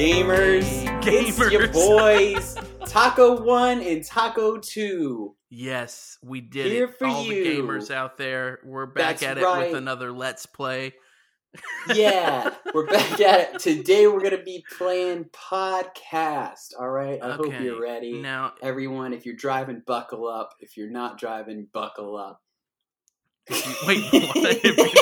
gamers. It's your boys, Taco One and Taco Two. Yes, we did Here it. for All you. the gamers out there, we're back That's at it right. with another Let's Play. Yeah, we're back at it. Today we're gonna be playing podcast. All right, I hope you're ready. Now, Everyone, if you're driving, buckle up. If you're not driving, buckle up. Wait, what?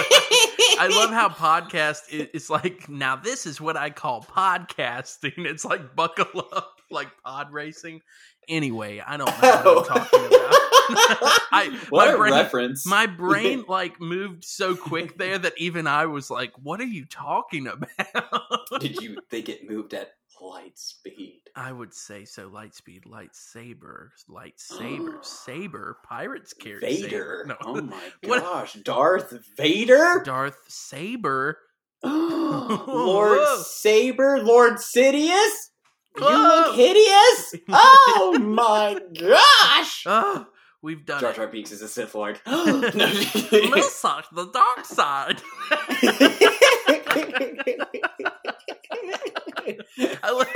I love how podcast is it's like now this is what I call podcasting. It's like buckle up, like pod racing. Anyway, I don't know what I'm oh. talking about. I, what my a brain, reference! My brain like moved so quick there that even I was like, "What are you talking about?" Did you think it moved at light speed? I would say so. Lightspeed, lightsaber, lightsaber, saber. Pirates carry Vader. Saber. No, Oh my What- gosh, Darth Vader? Darth Saber. Lord Whoa. Saber, Lord Sidious? You look hideous? Oh my gosh! Oh, we've done Jar it. Jar Binks is a Sith Lord. no. Milsok, the dark side. I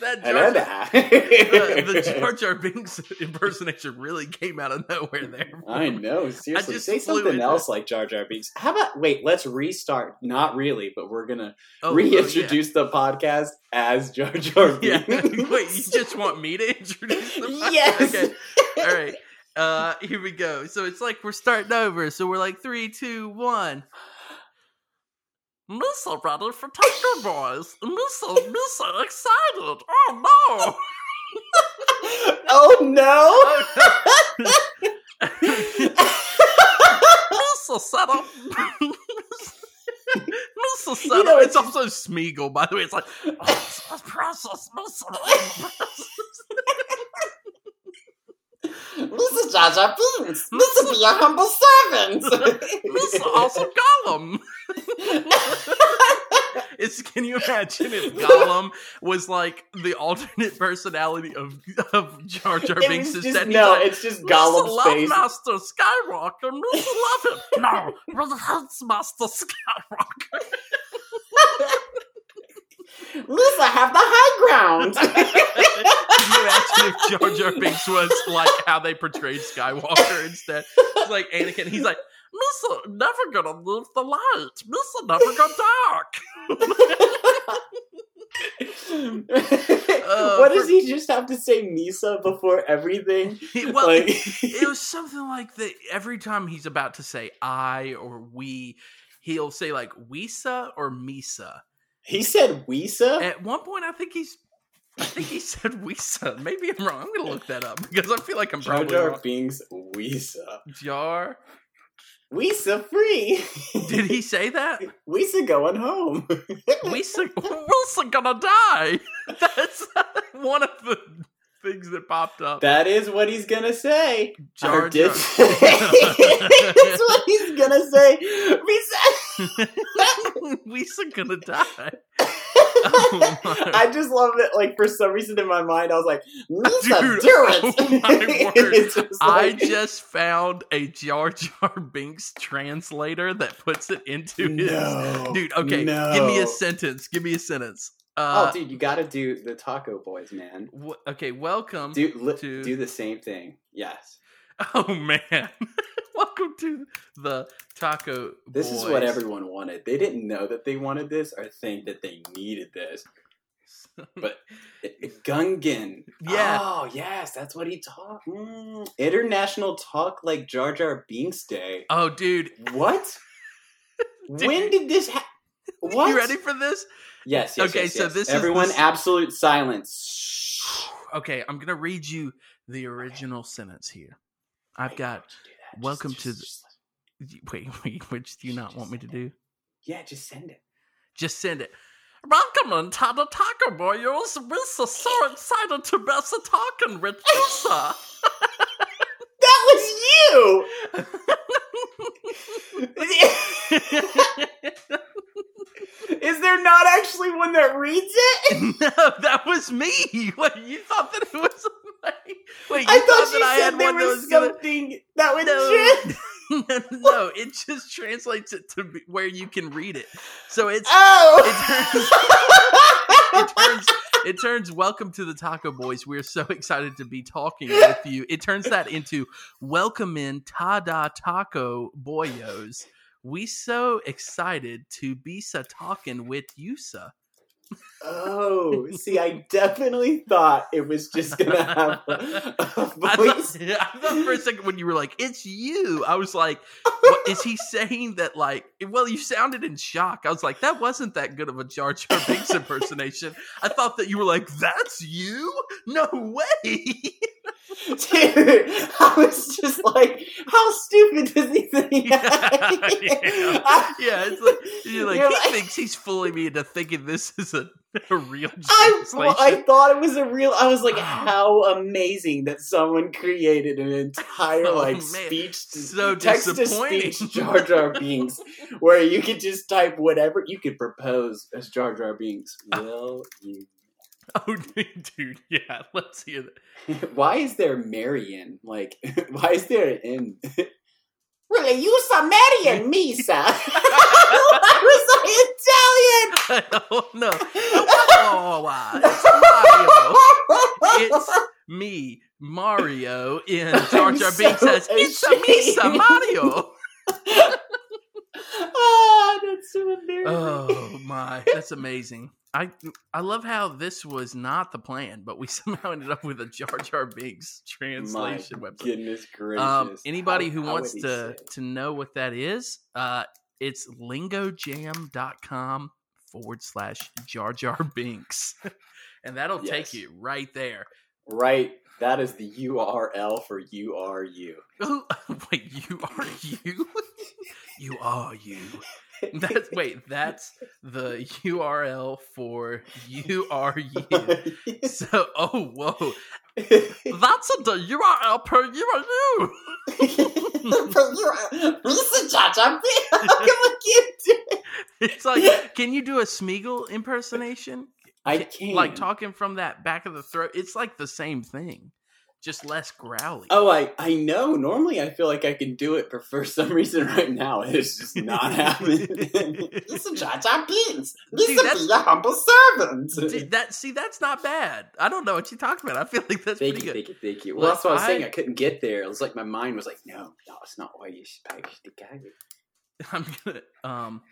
that the, the Jar Jar Binks impersonation really came out of nowhere there. I know, seriously. just Say something else like Jar Jar Binks. How about, wait, let's restart. Not really, but we're going to Oh, oh, reintroduce the podcast as Jar Jar. Binks. yeah. Wait, you just want me to introduce the podcast? Yes. Okay. All right. Uh, here we go. So it's like we're starting over. So we're like three, two, one. Missa ready for Taco Boys. Missa, Missa excited. Oh no. oh no! Missa set up. Missa set You know, up. It's it's- also Smeagol, by the way. It's like, oh, it's a process, Missa. this is Jar Jar Binks. This will be your humble servant. Missa also Gollum. It's can you imagine if Gollum was like the alternate personality of of Jar Jar It Binks just, no, like, it's just. Gollum's face. Lovemaster Skywalker, Mr. Love him. No, Mr. Huntsmaster Skywalker. Lisa, have the high ground. Can you imagine if Jar Jar Binks was like how they portrayed Skywalker instead? It's like Anakin, he's like, Missa never gonna lose the light. Missa never go dark. Uh, what does for- he just have to say Misa before everything? He- well, like, it was something like that every time he's about to say I or we, he'll say like Wisa or Misa. He said Wisa? At one point, I think he's, I think he said Wisa. Maybe I'm wrong. I'm gonna look that up because I feel like I'm Jar probably Jar wrong. Binks Wisa. Jar. Wisa free. Did he say that? Wisa going home. Wisa, Wilson gonna die. That's one of the things that popped up. that is what he's gonna say. Jar did Jar. say. That's what he's gonna say. Wisa. Wisa gonna die. Oh. I just love it. Like for some reason in my mind, I was like, "Misa, Dude, do it!" oh my word. It's just I like- just found a Jar Jar Binks translator that puts it into his. no, Dude, okay, give me a sentence. Give me a sentence. Oh, Uh, dude, you got to do the Taco Boys, man. w- okay, welcome. Do li- to- do the same thing. Yes, oh man, welcome to the Taco. this is what everyone wanted. They didn't know that they wanted this or think that they needed this. But Gungan, Yeah. Oh, yes, that's what he taught. Mm, International Talk Like Jar Jar Binks Day. Oh, dude, What? Dude. when did this happen? What? you ready for this? Yes. yes Okay, yes, so yes. this is everyone. this- Absolute silence. Okay, I'm gonna read you the original sentence here. I've got. Why don't you do that? welcome Just- to just- just- Wait, wait, which do you not want me to send do? yeah, just send it. Just send it. Welcome to the Taco Boys. We're so, so excited to be so talking with you, sir. That was you. Is there not actually one that reads it? no, that was me. What you thought that it was? Wait, I thought that you I said had there one that was was gonna. something that would No. No, it just translates it to where you can read it. So it's Oh! it turns it turns welcome to the taco boys we're so excited to be talking with you it turns that into welcome in tada taco boyos we so excited to be sa talking with you sir Oh, see, I definitely thought it was just gonna have a, a I voice. thought, I thought for a second when you were like, "It's you," I was like, what, "Is he saying that?" Like, well, you sounded in shock. I was like, "That wasn't that good of a Jar Jar Binks impersonation." I thought that you were like, "That's you? No way!" Dude, I was just like, how stupid does he think? yeah, I, yeah, it's like you're like You're he like- thinks he's fooling me into thinking this is a, a real I. I thought it was a real. I was like, how amazing that someone created an entire Oh, like man. speech, So text to speech Jar Jar Binks, where you could just type whatever you could propose as Jar Jar Binks. Will you? oh, dude, yeah. Let's hear that. Why is there Marion? Like, why is there an N? Really, you saw Marion, Misa. I was Italian. Don't. Oh, wow. It's Mario. It's me, Mario, in Jar Jar I'm Binks so says, It's a Misa Mario. Ah, that's so embarrassing. Oh my, that's amazing. I I love how this was not the plan, but we somehow ended up with a Jar Jar Binks translation My website. Goodness gracious! Um, anybody How- who how wants to say? to know what that is, uh, it's lingojam.com forward slash Jar Jar Binks. and that'll Yes. take you right there. right, that is the URL for you are you. Ooh, wait, you are you? you are you. That's wait, that's the URL for you are you. So, oh whoa, that's a the URL per you are you. Lisa Jar Jar Binks. How come I can't do it? It's like, can you do a Smeagol impersonation? I can't. Like talking from that back of the throat. It's like the same thing, just less growly. Oh, I I know. Normally, I feel like I can do it, but for some reason, right now, it's just not happening. Lisa Jar Jar Binks. Lisa be a humble servant. See, that see, that's not bad. I don't know what you talked about. I feel like that's Thank pretty you, good. thank you, thank you. Well, that's what I was I- saying. I couldn't get there. It was like my mind was like, no, no, it's not why you supposed to go. I'm gonna um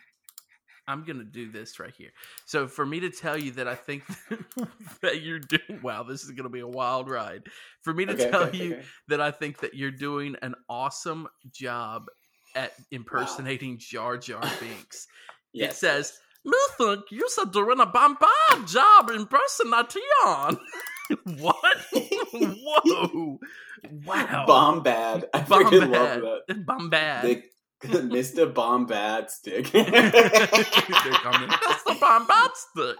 I'm gonna do this right here. So for me to tell you that I think that you're doing wow, this is gonna be a wild ride. For me to Okay, tell okay, you okay. that I think that you're doing an awesome job at impersonating Jar Jar Binks. It says, Me think you're doing a bombad job impersonating. what? Whoa. Wow. Bombad. I freaking love that. Bombad. The, Mr. Bombad stick. They're coming. That's the stick.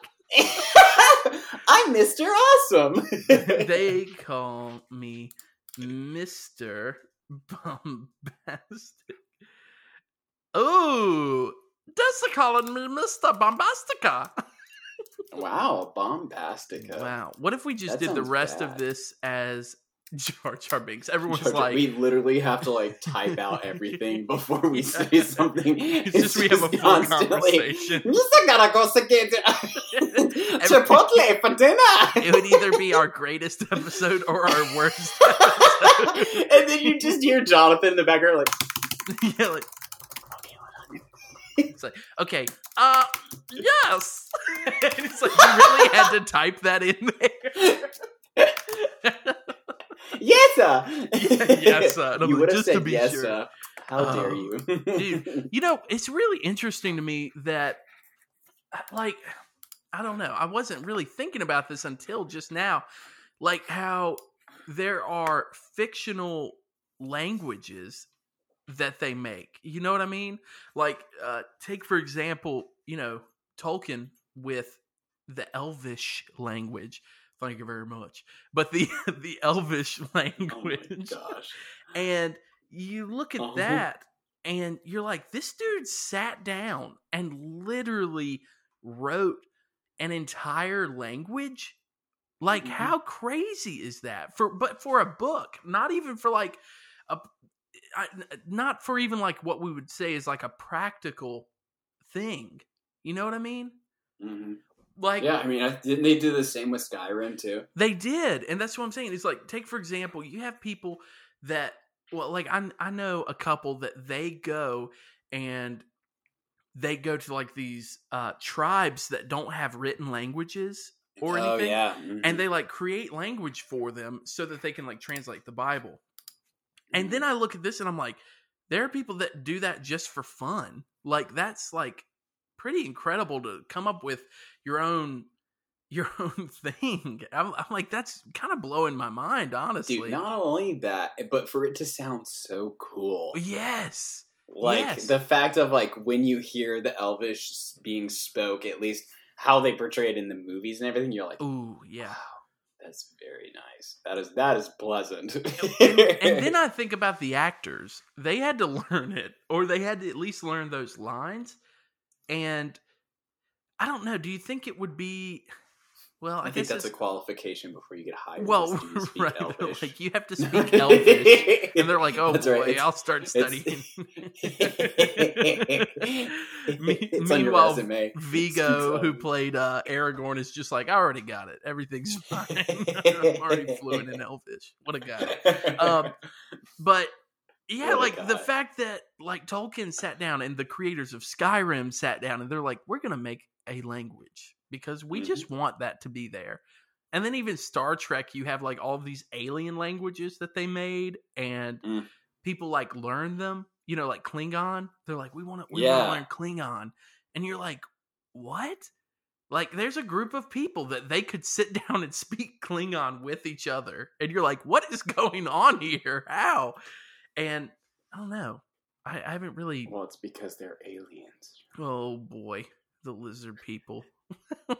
I'm Mr. Awesome. they call me Mr. Bombastic. Oh, they're calling me Mr. Bombastica. wow, Bombastica. Wow. What if we just That did the rest of this as Jar Jar Binks? Everyone's Jar like, we literally have to like type out everything before we Yeah. say something. it's just we have a full conversation. Mr. gotta go to get Chipotle for dinner. It would either be our greatest episode or our worst episode. and then you just hear Jonathan in the background like, yeah, like, it's like, okay, uh, yes. and it's like you really had to type that in there. Yes, sir. yes, sir. You would have just to said be yes, sure. sir. How dare Oh, you, dude. You know, it's really interesting to me that, like, I don't know. I wasn't really thinking about this until just now. Like, how there are fictional languages that they make. You know what I mean? Like, uh, take, for example, you know, Tolkien with the Elvish language. Thank you very much. But the the Elvish Oh language gosh. and you look at Uh-huh. that and you're like this dude sat down and literally wrote an entire language like Mhm. how crazy is that for but for a book not even for like a I, not for even like what we would say is like a practical thing. You know what I mean? Mhm. Like Yeah, I mean, I, didn't they do the same with Skyrim too? They did, and that's what I'm saying. It's like take for example, you have people that well, like I I know a couple that they go and they go to like these uh tribes that don't have written languages or oh anything, yeah, mhm. and they like create language for them so that they can like translate the Bible. And Mhm. then I look at this and I'm like, there are people that do that just for fun. Like that's like pretty incredible to come up with your own your own thing. I'm, I'm like, that's kind of blowing my mind, honestly. Dude, not only that, eh, but for it to sound so cool. yes. Like Yes. the fact of like when you hear the Elvish being spoke, at least how they portray it in the movies and everything, you're like, Ooh, yeah. wow, that's very nice. That is that is pleasant. and, and then I think about the actors. They had to learn it, or they had to at least learn those lines. And I don't know. Do you think it would be? Well, I, I think that's a qualification before you get hired. well, is to speak right. Like you have to speak Elvish, and they're like, "Oh That's boy, right. I'll start studying." Me- it's on your meanwhile. Viggo, who played uh, Aragorn, is just like, "I already got it. Everything's fine. I'm already fluent in Elvish. What a guy." Um, but yeah, a like the fact that like Tolkien sat down and the creators of Skyrim sat down and they're like, we're gonna make a language because we Mhm. just want that to be there. And then even Star Trek, you have like all of these alien languages that they made, and Mm. people like learn them. You know, like Klingon. They're like, we want to, we Yeah. want to learn Klingon, and you're like, what? Like, there's a group of people that they could sit down and speak Klingon with each other, and you're like, what is going on here? How? And I don't know. I, I haven't really. Well, it's because they're aliens. Oh boy, the lizard people.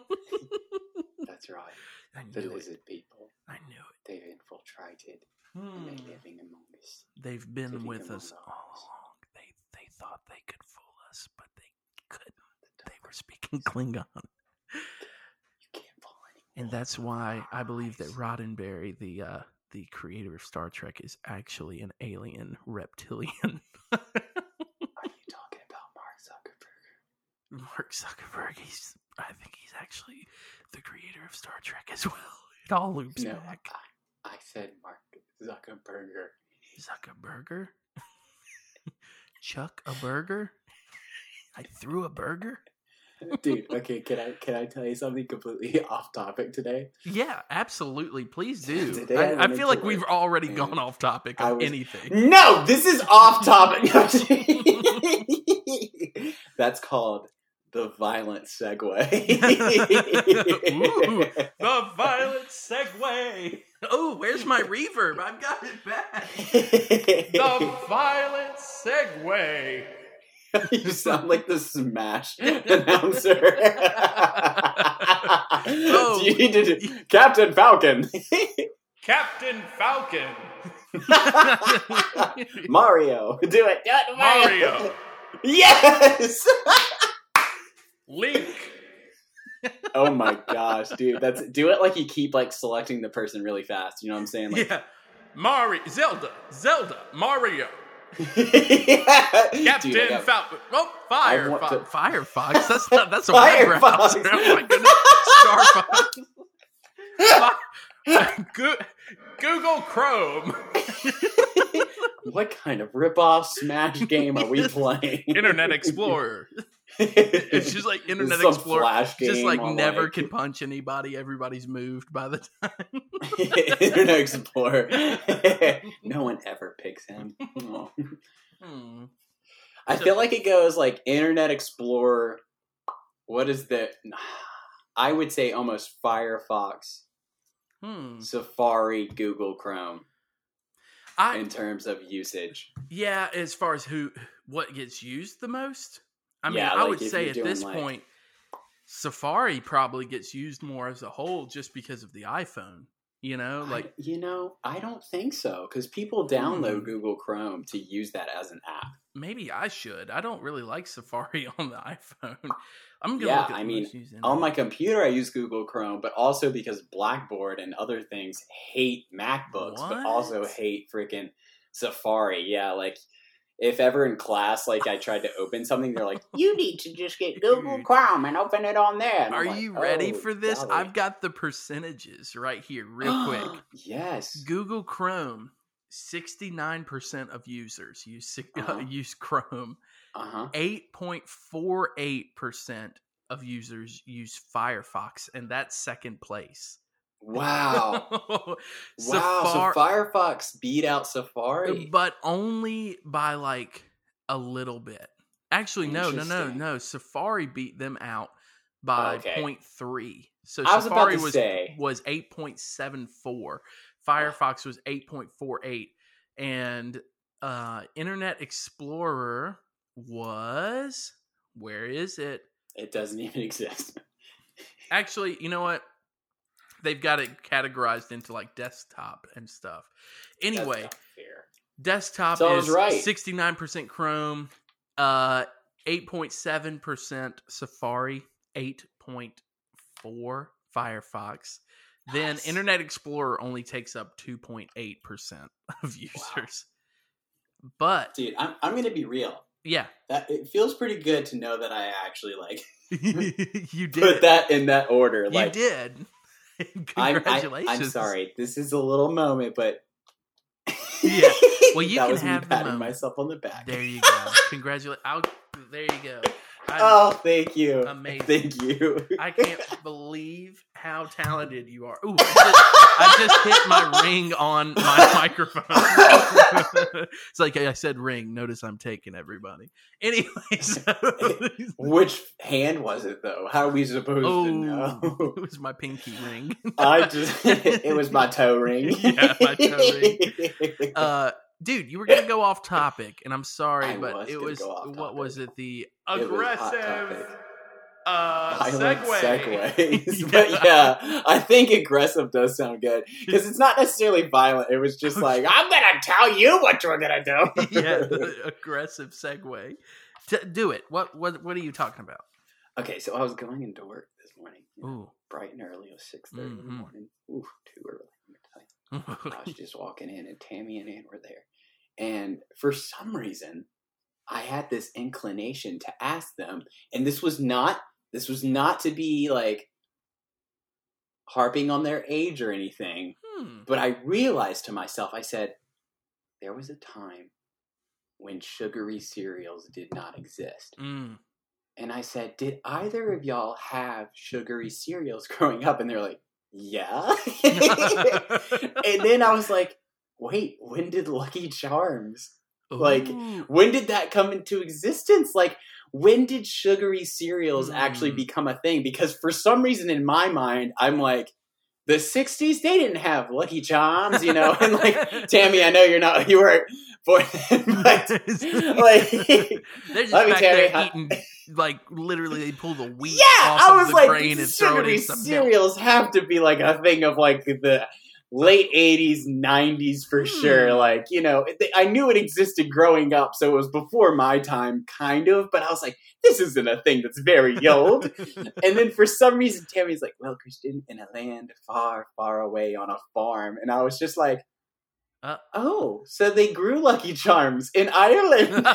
That's right. I The knew it. lizard people. I knew it. They've infiltrated and they're Hmm. living among us. They've been Living with us all along. They they thought they could fool us, but they couldn't. They were speaking Klingon, You can't fall any and that's why I believe that. Roddenberry, the uh, the creator of Star Trek, is actually an alien reptilian. Are you talking about Mark Zuckerberg? Mark Zuckerberg, he's I think he's actually the creator of Star Trek as well. It all loops No, back. I, I said Mark Zuckerberger. Zuckerberger? Chuck a burger? I threw a burger? Dude, okay, can I can I tell you something completely off topic today? Yeah, absolutely. Please do. I I, feel like we've already and gone off topic of was- anything. No, this is off topic. That's called the violent segue. Ooh. The violent segue. Oh, where's my reverb? I've got it back. The violent segue. you sound like the Smash announcer. Oh. you need to do Captain Falcon. Captain Falcon. Mario, do it, do it, Mario. Yes. Link. oh my gosh, dude, that's do it like you keep like selecting the person really fast. You know what I'm saying? Like, Yeah. Mario. Zelda. Zelda. Mario. Captain Falcon. Oh, Firefox. to- Firefox. That's not. That's a Firefox. browser. Oh my goodness. Starfox. Goo- Google Chrome. what kind of rip-off Smash game are we playing? Internet Explorer. It's just like Internet Explorer. Just like never like- can punch anybody. Everybody's moved by the time. Internet Explorer. no one ever picks him. Aw. Hmm. I feel like it goes like Internet Explorer. What is the? I would say almost Firefox, Hmm. Safari, Google Chrome I in terms of usage. yeah. As far as who what gets used the most, I mean, Yeah, I like would say at this like- point, Safari probably gets used more as a whole, just because of the iPhone. You know, like I- you know, I don't think so because people download Hmm. Google Chrome to use that as an app. maybe I should. I don't really like Safari on the iPhone. I'm gonna Yeah, look at I mean, On my computer, I use Google Chrome, but also because Blackboard and other things hate MacBooks, but also hate freaking Safari, yeah. Like if ever in class, like I tried to open something, they're like, "You need to just get Google Chrome and open it on there." And Are like, you ready "Oh, for this? golly." I've got the percentages right here, real quick. yes. Google Chrome, 69% of users use Uh-huh. use Chrome. Uh huh. 8.48% of users use Firefox, and that's second place. Wow. wow. Safari- So Firefox beat out Safari. but only by like a little bit. Actually, no, no, no, no. Safari beat them out by Okay. 0.3. So I was Safari was say. was 8.74. Firefox was 8.48 and uh Internet Explorer was where is it? It doesn't even exist. Actually, you know what? They've got it categorized into like desktop and stuff. Anyway, desktop So is right. 69% Chrome, uh 8.7% Safari, 8.4 Firefox. Then. Internet Explorer only takes up 2.8% of users. But dude, I'm I'm gonna be real. yeah, That it feels pretty good to know that I actually like you did. put that in that order. you like did. I'm, I, I'm sorry. This is a little moment, but Yeah. Well, you that can was have the patting moment. myself on the back. There you go. Congratulations. I'll There you go. I, oh, thank you. Amazing. Thank you. I can't believe how talented you are. Ooh, I just, I just hit my ring on my microphone. it's like I said ring. Notice I'm taking everybody. Anyways. Which hand was it though? How are we supposed oh, to know? it was my pinky ring. I just it was my toe ring. Yeah, my toe ring. Uh, dude, you were gonna go off topic, and I'm sorry, I but was it was what was it? The It was hot aggressive uh, segue. segues. but yeah, I think aggressive does sound good because it's not necessarily violent. It was just like I'm gonna tell you what you're gonna do. yeah, the aggressive segue. T- do it. What what what are you talking about? Okay, so I was going into work this morning, you know, Ooh. bright and early. It was six thirty in the Mhm. morning. Ooh, too early. I'm gonna tell you. I was just walking in, and Tammy and Ann were there. And for some reason, I had this inclination to ask them, and this was not this was not to be like harping on their age or anything. Hmm. But I realized to myself, I said, there was a time when sugary cereals did not exist. Mm. And I said, Did either of y'all have sugary cereals growing up? And they're like, Yeah. and then I was like, Wait, when did Lucky Charms? Like, When did that come into existence? Like, when did sugary cereals actually Hmm. become a thing? Because for some reason in my mind, I'm like, the 60s, they didn't have Lucky Charms, you know? And like, Tammy, I know you're not, you weren't born then, but like, They're just back there how- eating, like literally, they pull the wheat yeah, off I of was the like, grain and throw it sugary in some milk. cereals have to be like a thing of like the late 80s, 90s for sure. Hmm. Like, you know, I knew it existed growing up, so it was before my time, kind of, but I was like, this isn't a thing that's very old. and then for some reason, Tammy's like, well, Christian, in a land far, far away on a farm. And I was just like, Uh. oh, so they grew Lucky Charms in Ireland.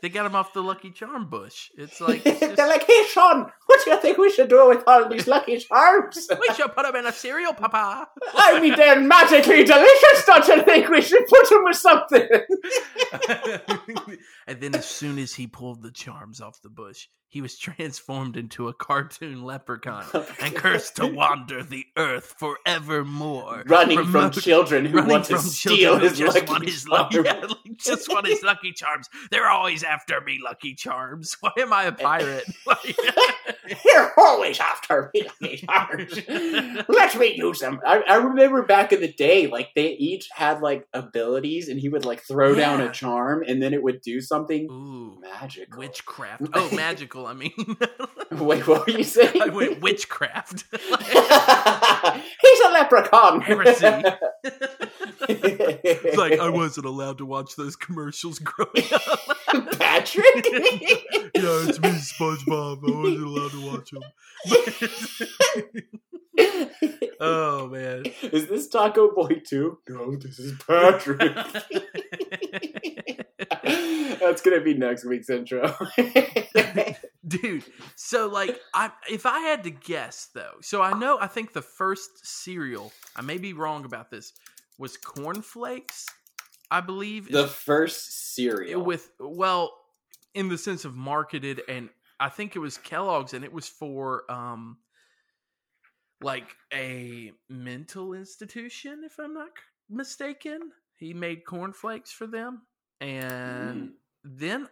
they got them off the Lucky Charm bush. It's like it's They're like, hey, Sean, what do you think we should do with all these Lucky Charms? we should put them in a cereal, Papa. I mean, they're magically delicious. Don't you think we should put them with something? and then, as soon as he pulled the charms off the bush, he was transformed into a cartoon leprechaun and cursed to wander the earth forevermore. Running from children who want to steal his just Lucky want his Charms. lucky, yeah, like, just want his lucky charms. They're always after me, Lucky Charms. Why am I a eh. pirate? Like- You're always after me, Lucky Charms. Let me use them. I, I remember back in the day, like they each had like abilities, and he would like throw down a charm, and then it would do something Ooh, magical. witchcraft. Oh, magical. I mean, Wait, what were you saying? I went witchcraft. He's a leprechaun. Heresy. It's like I wasn't allowed to watch those commercials growing up. Patrick. yeah, it's me, SpongeBob. I wasn't allowed to watch them. oh man. Is this Taco Boy too? No, this is Patrick. That's gonna be next week's intro. Dude, so like I if I had to guess though, so I know I think the first cereal, I may be wrong about this, was cornflakes, I believe. the first cereal with well, in the sense of marketed and I think it was Kellogg's and it was for um like a mental institution if I'm not mistaken. He made cornflakes for them and Mm. then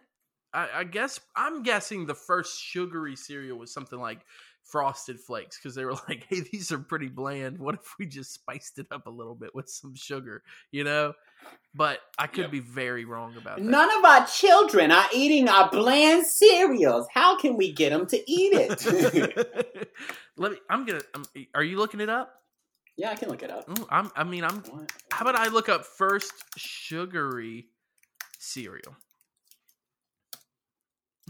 I, I guess I'm guessing the first sugary cereal was something like Frosted Flakes because they were like, "Hey, these are pretty bland. What if we just spiced it up a little bit with some sugar?" You know. But I could Yep. be very wrong about that. None of our children are eating our bland cereals. How can we get them to eat it? Let me. I'm gonna. Um, are you looking it up? yeah, I can look it up. Ooh, I'm. I mean, I'm. What? How about I look up first sugary cereal?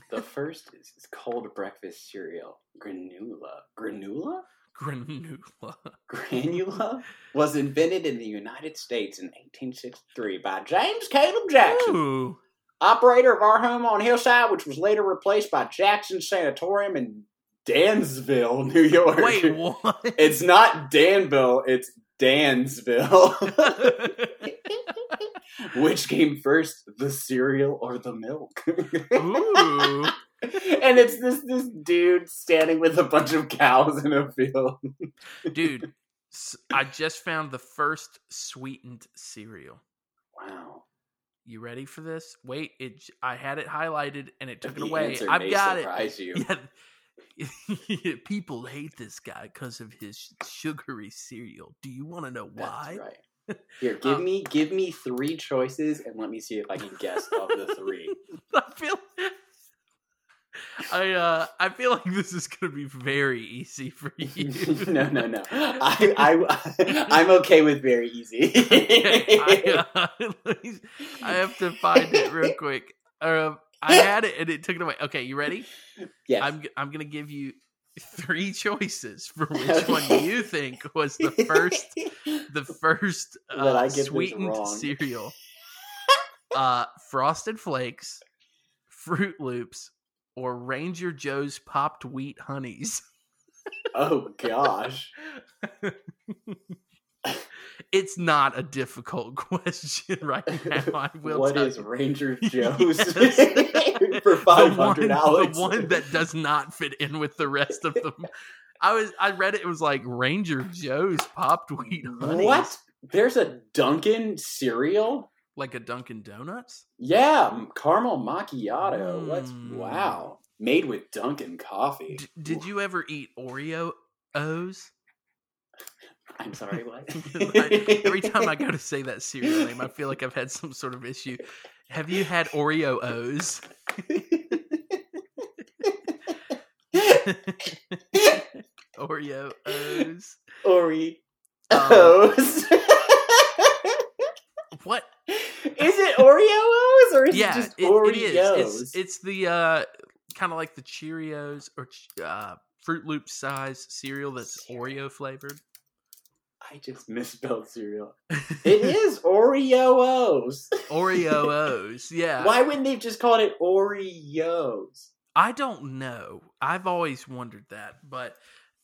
The first is, is cold breakfast cereal. Granula. Granula? Granula. Granula was invented in the United States in 1863 by James Caleb Jackson, Ooh. operator of our home on Hillside, which was later replaced by Jackson Sanatorium in Dansville, New York. Wait, what? It's not Danville, it's Dansville. Which came first, the cereal or the milk? Ooh. and it's this this dude standing with a bunch of cows in a field. Dude, I just found the first sweetened cereal. Wow. You ready for this? Wait, it. I had it highlighted and it took it away. I've got it. you. Yeah. People hate this guy because of his sugary cereal. Do you want to know why? That's right. Here, give Uh, me give me three choices and let me see if I can guess of the three. I feel. I uh I feel like this is gonna be very easy for you. no, no, no. I, I, I'm okay with very easy. I, uh, I have to find it real quick. Um, I had it and it took it away. Okay, you ready? yes. I'm I'm gonna give you three choices for which one you think was the first the first uh, sweetened cereal. Uh, Frosted Flakes, Froot Loops, or Ranger Joe's Popped Wheat Honeys. oh gosh. it's not a difficult question right now. I will What tell is. Ranger Yes. For five hundred the dollars? one, the one that does not fit in with the rest of them. I was I read it. It was like Ranger Joe's popped wheat honeys. What? There's a Dunkin' cereal? Like a Dunkin' Donuts? Yeah, caramel macchiato. What's Mm. wow? Made with Dunkin' coffee. D- did you ever eat Oreo O's? I'm sorry, what? Every time I go to say that cereal name, I feel like I've had some sort of issue. Have you had Oreo O's? Oreo O's. Oreos. Um, What? is it Oreos or is yeah, it just it- Oreos? it is. It's it's the uh, kind of like the Cheerios or uh, Froot Loop size cereal that's Oreo flavored. I just misspelled cereal. It is Oreos. Oreo O's. Yeah. Why wouldn't they just called it Oreos? I don't know. I've always wondered that, but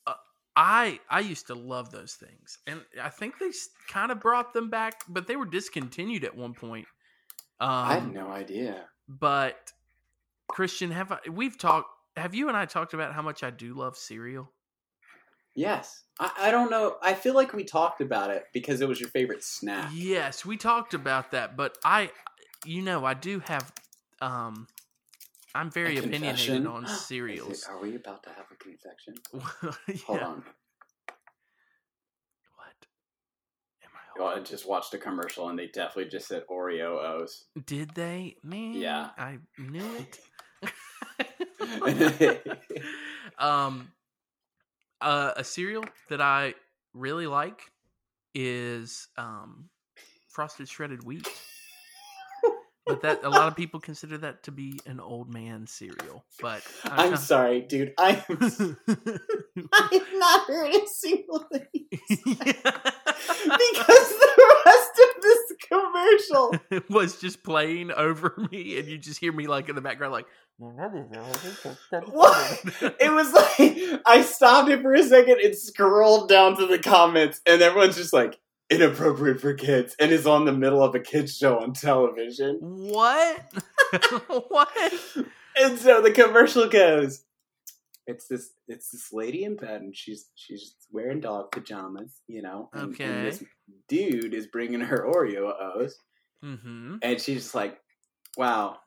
uh, I I used to love those things, and I think they kind of brought them back, but they were discontinued at one point. Um, I have no idea. But Christian, have I, we've talked? Have you and I talked about how much I do love cereal? Yes. I, I don't know. I feel like we talked about it because it was your favorite snack. Yes, we talked about that, but I, you know, I do have. um I'm very A opinionated confession? on Is it- cereals. are we about to have a confection? Yeah. Hold on. What? Am I? Well, I just watched a commercial and they definitely just said Oreo O's. Did they? Man, Yeah. I knew it. um, uh, a cereal that I really like is um, frosted shredded wheat. but that a lot of people consider that to be an old man cereal. But I'm sorry, dude. I'm I've not heard a single thing because the rest of this commercial was just playing over me, and you just hear me like in the background, like. What? It was like I stopped it for a second and scrolled down to the comments, and everyone's just like inappropriate for kids, and is on the middle of a kids show on television. What? what? And so the commercial goes. It's this it's this lady in bed and she's she's wearing dog pajamas, you know. And, Okay. and this dude is bringing her Oreo O's, Mm-hmm. and she's just like, "Wow,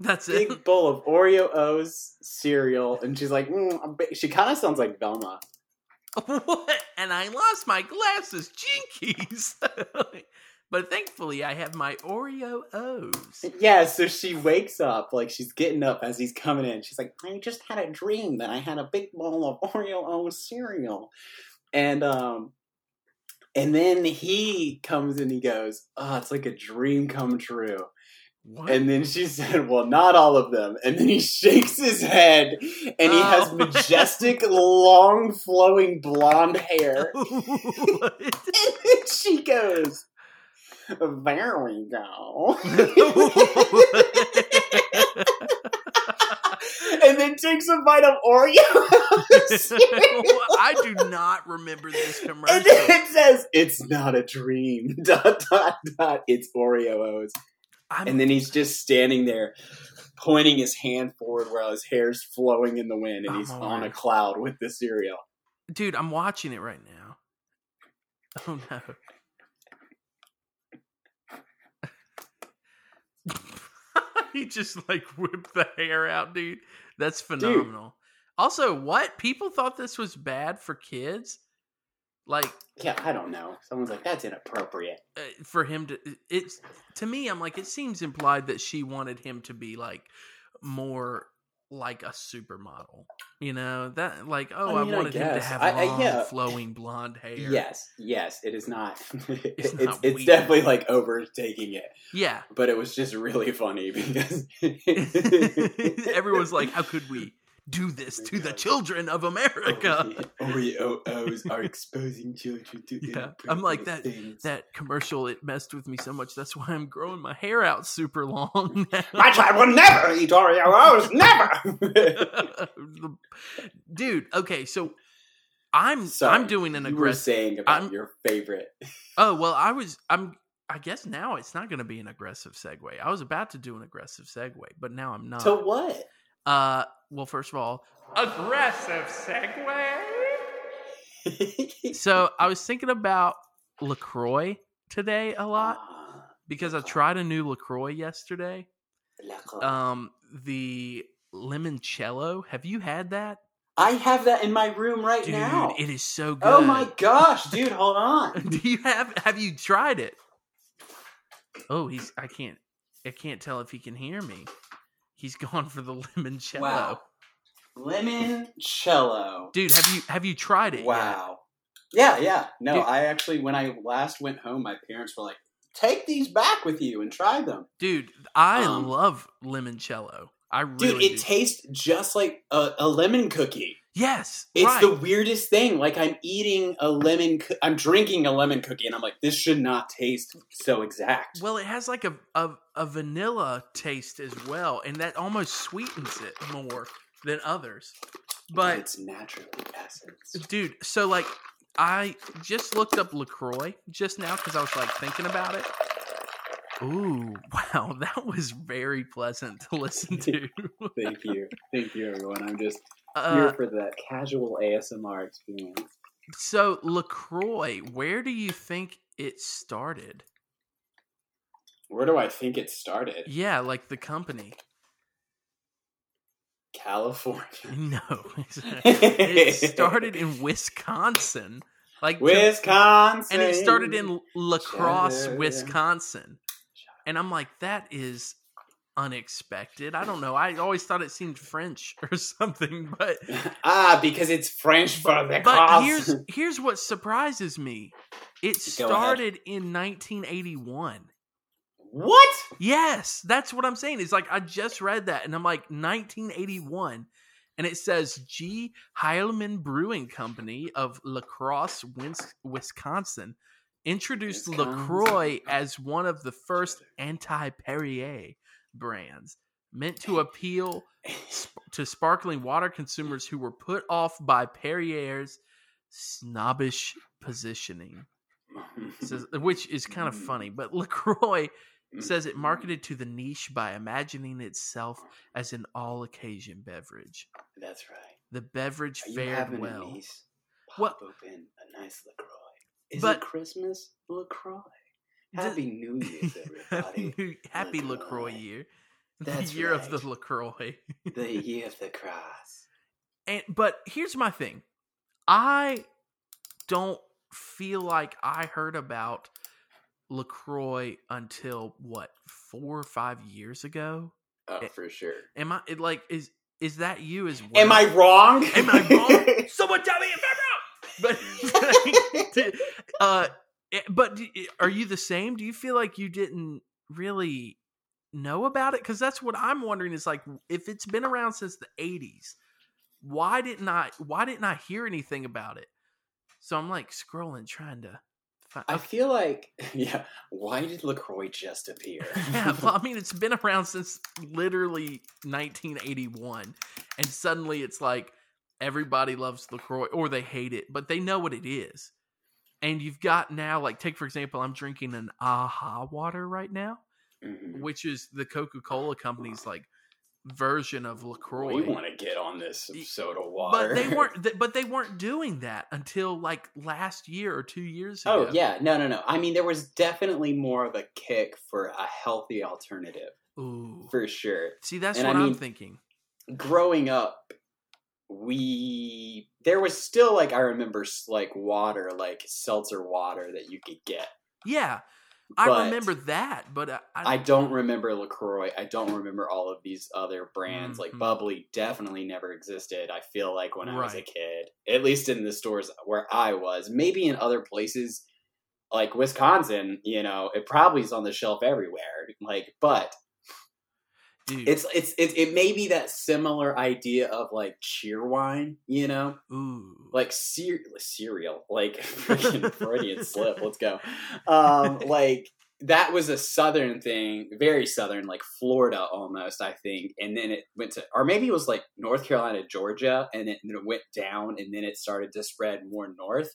That's it. big bowl of Oreo O's cereal," and she's like, mm, "She kind of sounds like Velma." what? And I lost my glasses, jinkies. but thankfully, I have my Oreo O's. Yeah, so she wakes up like she's getting up as he's coming in. She's like, "I just had a dream that I had a big bowl of Oreo O's cereal," and um, and then he comes and he goes, "Oh, it's like a dream come true." What? And then she said, "Well, not all of them." And then he shakes his head, and he has Oh. majestic, long, flowing blonde hair. And then she goes, "There we go." and then takes a bite of Oreo. I do not remember this commercial. And then it says, "It's not a dream." Dot dot dot. It's Oreo O's. I'm, And then he's just standing there, pointing his hand forward while his hair's flowing in the wind, and Oh, he's my on a cloud with the cereal. dude, I'm watching it right now. Oh no. he just like whipped the hair out, dude. That's phenomenal. Also, what? People thought this was bad for kids? Like Yeah, I don't know. Someone's like, "That's inappropriate." uh, for him to it's to me I'm like it seems implied that she wanted him to be like more like a supermodel. You know, that like oh I, I mean, I wanted him to have I- I- long yeah. flowing blonde hair. Yes, yes, it is not. it's not it's, definitely like overtaking it, Yeah. but it was just really funny because Everyone's like, how could we do this to the children of America? Oreo O's are exposing children to Yeah, I'm like that- things. That commercial, it messed with me so much. That's why I'm growing my hair out super long now. My child will never eat Oreo O's. Never. Dude, okay, so I'm Sorry, I'm doing an aggressive. saying about I'm- your favorite. Oh well, I was I'm. I guess now it's not going to be an aggressive segue. I was about to do an aggressive segue, but now I'm not. To what? uh, well, first of all, aggressive segue. So I was thinking about LaCroix today a lot because I tried a new LaCroix yesterday. LaCroix. Um, the limoncello. Have you had that, I have that in my room right dude? now. It is so good. oh my gosh, dude, hold on. Do you have? Have you tried it? Oh, he's. I can't. I can't tell if he can hear me. He's gone for the limoncello. Wow. Limoncello. Dude, have you have you tried it? yet? Wow. Yeah, yeah. No, Dude. I actually, when I last went home, my parents were like, take these back with you and try them. Dude, I Um, love limoncello. I really Dude, it do. tastes just like a, a lemon cookie. Yes, It's right. the weirdest thing. Like I'm eating a lemon, coo- I'm drinking a lemon cookie, and I'm like, this should not taste so exact. Well, it has like a, a a vanilla taste as well, and that almost sweetens it more than others. But it's naturally essence. dude, so like I just looked up LaCroix just now because I was like thinking about it. Ooh, wow, that was very pleasant to listen to. Thank you, thank you, everyone. I'm just uh, here for the casual ASMR experience. so LaCroix, where do you think it started? Where do I think it started? Yeah, like the company. California. No, it started in Wisconsin. Like Wisconsin. and it started in La Crosse, Shut. Wisconsin. And I'm like, that is unexpected. I don't know. I always thought it seemed French or something, but ah, because it's French for the but here's here's what surprises me. It started in 1981. What? Yes, that's what I'm saying. It's like I just read that and I'm like 1981 and it says G. Heileman Brewing Company of La Crosse, Wisconsin introduced Wisconsin. LaCroix as one of the first anti-Perrier brands meant to appeal sp- to sparkling water consumers who were put off by Perrier's snobbish positioning. Says, which is kind of funny, mm. but LaCroix says it mm-hmm. marketed to the niche by imagining itself as an all occasion beverage. That's right. The beverage fared well. Pop Well- open a nice LaCroix. Is But- it Christmas? LaCroix. Happy New Year's, everybody. Happy LaCroix LaCroix. year. That's the year of the right. LaCroix. the year of the cross. And but here's my thing. I don't feel like I heard about LaCroix until what, four or five years ago? Oh, for sure. Am I it like is is that you as well? Am I wrong? Am I wrong? Someone tell me if I'm wrong. But uh, Eh, but are you the same? Do you feel like you didn't really know about it? Because that's what I'm wondering. Is like if it's been around since the '80s, why didn't I? Why didn't I hear anything about it? So I'm like scrolling, trying to. Find, I feel like, yeah. Why did LaCroix just appear? yeah, well, I mean, it's been around since literally 1981, and suddenly it's like everybody loves LaCroix or they hate it, but they know what it is. And you've got now, like, take for example, I'm drinking an Aha water right now, Mhm. which is the Coca Cola company's like version of LaCroix. We want to get on this soda water. but they weren't. th- But they weren't doing that until like last year or two years ago. Oh yeah, no, no, no. I mean, there was definitely more of a kick for a healthy alternative, Ooh. for sure. See, that's and what I I'm mean- thinking. Growing up, we there was still like I remember like water, like seltzer water that you could get. Yeah, I But- remember that, but I, I don't remember LaCroix. I don't remember all of these other brands. Like Mhm. Bubbly definitely never existed. I feel like when I was a kid, at least in the stores where I was, maybe in other places like Wisconsin, you know, it probably is on the shelf everywhere. Like, but dude. it's it's it, it may be that similar idea of like Cheerwine, you know, ooh, like cer- cereal, like freaking Freudian slip. Let's go. Um, like that was a southern thing, very southern, like Florida almost, I think. And then it went to, or maybe it was like North Carolina, Georgia, and it, then it went down, and then it started to spread more north.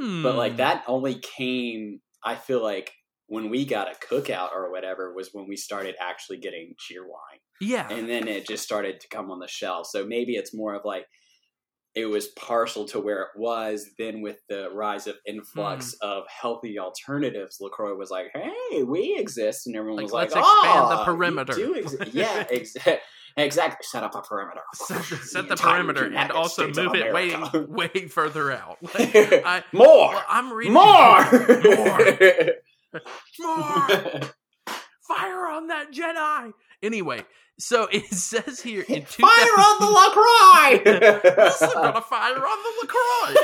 But like Hmm. that only came, I feel like. When we got a cookout or whatever was when we started actually getting Cheerwine yeah, and then it just started to come on the shelf. So maybe it's more of like it was partial to where it was. Then with the rise of influx Hmm. of healthy alternatives, LaCroix was like, "Hey, we exist," and everyone Like, was like, let's expand the "Oh, you perimeter." exi- yeah, exa- exactly. Set up a perimeter. set, the- set the perimeter and also move it way way further out. Like, I, more, well, I'm reading more, more fire on that Jedi. Anyway, so it says here in Fire on the LaCroix. Listen, gonna fire on the LaCroix.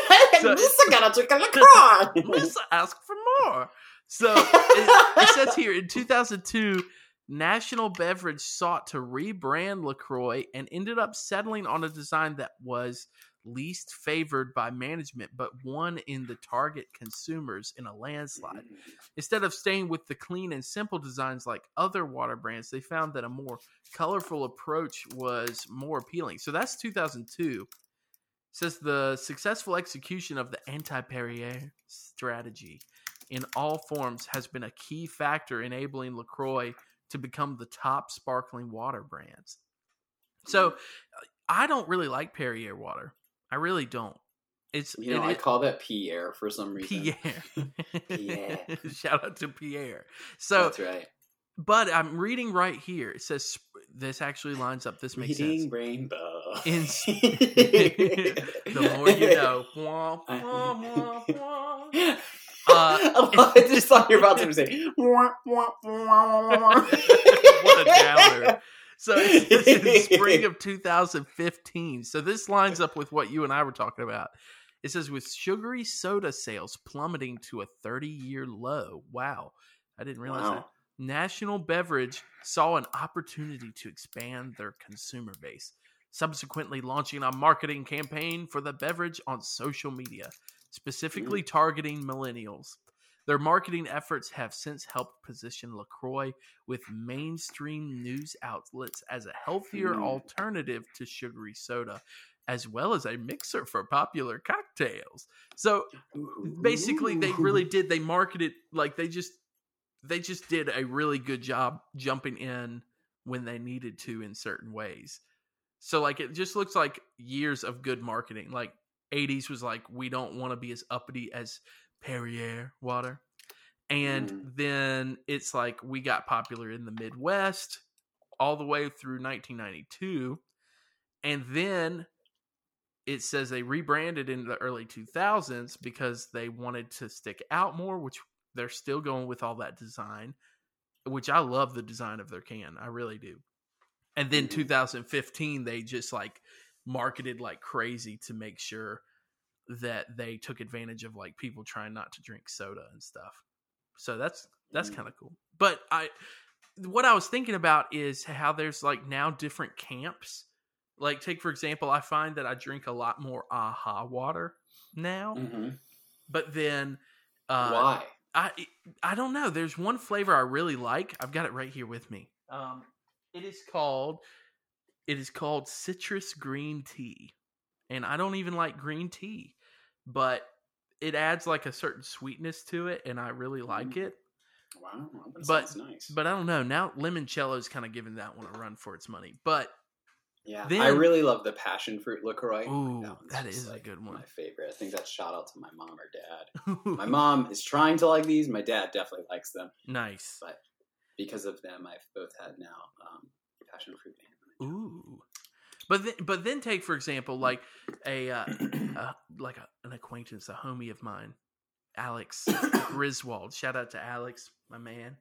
So- Listen, gonna drink a LaCroix. Let's ask for more. So it, it says here in 2002, National Beverage sought to rebrand LaCroix and ended up settling on a design that was least favored by management, but won in the target consumers in a landslide. Mm. Instead of staying with the clean and simple designs like other water brands, they found that a more colorful approach was more appealing. So that's 2002. Says the successful execution of the anti-Perrier strategy in all forms has been a key factor enabling LaCroix to become the top sparkling water brands. So mm. uh, I don't really like Perrier water. I really don't. It's You know, it I call that Pierre for some reason. Pierre. Pierre. Shout out to Pierre. So, That's right. but I'm reading right here. It says this actually lines up. This makes Reading sense. rainbow. In- the more you know. Wah, wah, wah, wah. Uh, I just thought you were about to say. What a downer. So it's, says in spring of 2015. So this lines up with what you and I were talking about. It says with sugary soda sales plummeting to a 30 year low. Wow. I didn't realize Wow. that. National Beverage saw an opportunity to expand their consumer base, subsequently launching a marketing campaign for the beverage on social media, specifically mm. targeting millennials. Their marketing efforts have since helped position LaCroix with mainstream news outlets as a healthier Mm. alternative to sugary soda, as well as a mixer for popular cocktails. So basically they really did they marketed like they just they just did a really good job jumping in when they needed to in certain ways so like it just looks like years of good marketing like 80s was like we don't want to be as uppity as perrier water and Mm. then it's like we got popular in the midwest all the way through 1992 and then it says they rebranded in the early 2000s because they wanted to stick out more which they're still going with all that design which i love the design of their can i really do and then Mhm. 2015 they just like marketed like crazy to make sure that they took advantage of like people trying not to drink soda and stuff so that's that's Mm. kind of cool but i what i was thinking about is how there's like now different camps like take for example i find that i drink a lot more aha water now Mhm. but then uh Why? I I don't know. There's one flavor I really like. I've got it right here with me. Um, it is called it is called citrus green tea, and I don't even like green tea, but it adds like a certain sweetness to it, and I really like it. Wow, that But- nice. But I don't know. Now limoncello is kind of giving that one a run for its money. But yeah, I really love the passion fruit LaCroix. Ooh, one's that just, is a good one. My favorite. I think that's shout out to my mom or dad. My mom is trying to like these. My dad definitely likes them. nice. But because of them, I've both had now um, passion fruit and Ooh. But then, but then take for example like a uh, uh, like a, an acquaintance, a homie of mine, Alex Griswold. Shout out to Alex, my man.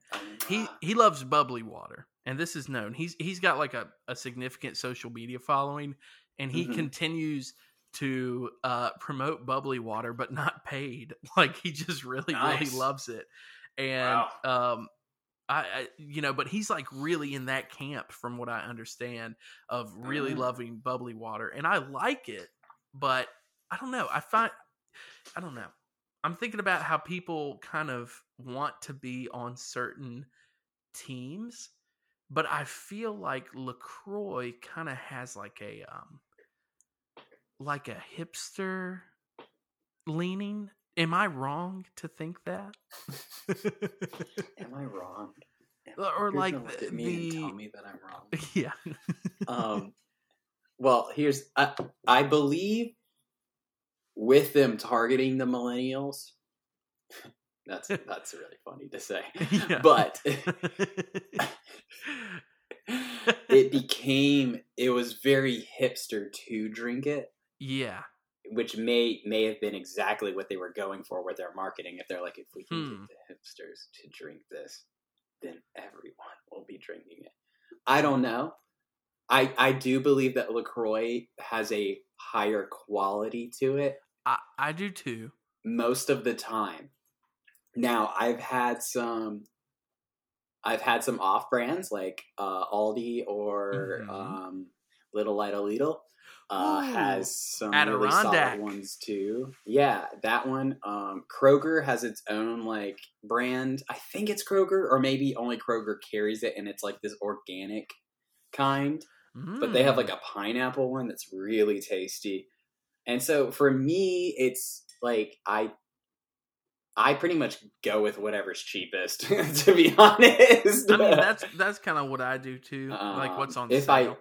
He Ah, he loves bubbly water, and this is known. He's he's got like a, a significant social media following, and he Mhm. continues to uh, promote bubbly water, but not paid. Like he just really Nice. really loves it, and um. I, I, you know, but he's like really in that camp, from what I understand, of really Mm. loving bubbly water, and I like it, but I don't know. I find, I don't know. I'm thinking about how people kind of want to be on certain teams, but I feel like LaCroix kind of has like a um like a hipster leaning. Am I wrong to think that? Am I wrong? Or like look the- at me and tell me that I'm wrong. yeah. um, well, here's I, I believe with them targeting the millennials. That's that's really funny to say, Yeah. but it became it was very hipster to drink it, yeah. Which may may have been exactly what they were going for with their marketing. If they're like, if we can Hmm. get the hipsters to drink this, then everyone will be drinking it. I don't know. I I do believe that LaCroix has a higher quality to it I, I do too. most of the time. Now I've had some. I've had some off brands like uh, Aldi or Mhm. um, Little Light a Lidl. Uh, Ooh, has some really solid ones too. Yeah, that one. Um, Kroger has its own like brand. I think it's Kroger, or maybe only Kroger carries it, and it's like this organic kind but they have Mm. like a pineapple one that's really tasty. And so for me, it's like I I pretty much go with whatever's cheapest, to be honest. I mean, that's that's kind of what I do too. like what's Um, on if sale. I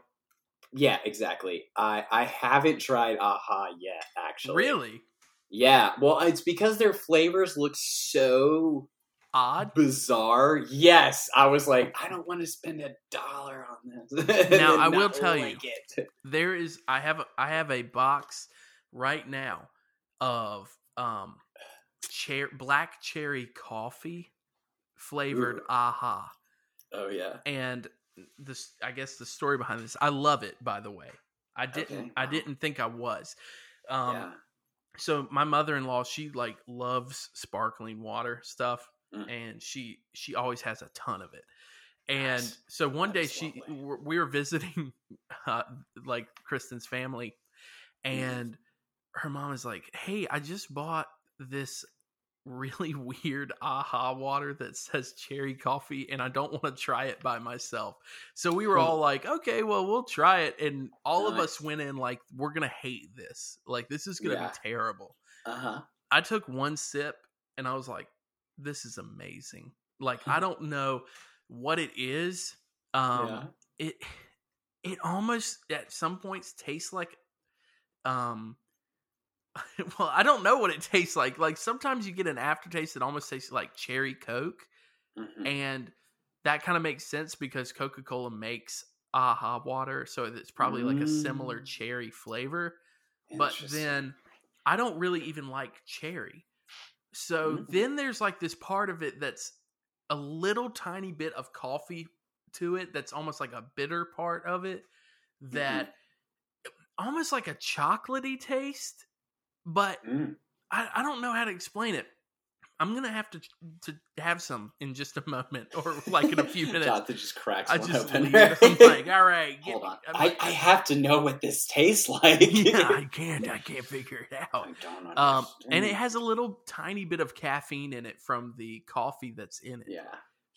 Yeah, exactly. I I haven't tried aha yet, actually. really Yeah. Well, it's because their flavors look so odd. bizarre. Yes, I was like, I don't want to spend a dollar on this. Now, I will tell you, it. There is I have a, I have a box right now of um cher- black cherry coffee flavored Ooh. aha. Oh yeah. and this i guess the story behind this i love it by the way i didn't Okay, i didn't think i was um yeah. so my mother-in-law she like loves sparkling water stuff Mm. and she she always has a ton of it. And Nice. so one day That's she lovely. we were visiting uh, like Kristen's family, Mm-hmm. and her mom is like, "Hey, I just bought this." Really weird aha water that says cherry coffee, and I don't want to try it by myself. So we were all like, okay, well, we'll try it. And all of us went in like, we're going to hate this. Like, this is going to Yeah. be terrible. Uh huh. I took one sip and I was like, this is amazing. Like, I don't know what it is. Um, yeah. it, it almost at some points tastes like, um, well, I don't know what it tastes like. Like sometimes you get an aftertaste that almost tastes like cherry Coke Mhm. and that kind of makes sense because Coca Cola makes aha water, so it's probably like a similar Mm. cherry flavor. But then I don't really even like cherry. So Mm. then there's like this part of it that's a little tiny bit of coffee to it that's almost like a bitter part of it that almost like a chocolatey taste, but Mm. I, I don't know how to explain it. I'm gonna have to to have some in just a moment, or like in a few minutes. Jonathan just cracks I one just open. I'm like, all right, Hold me- on. I, I have to know what this tastes like. yeah, I can't, I can't figure it I out. Um, and it has a little tiny bit of caffeine in it from the coffee that's in it. yeah,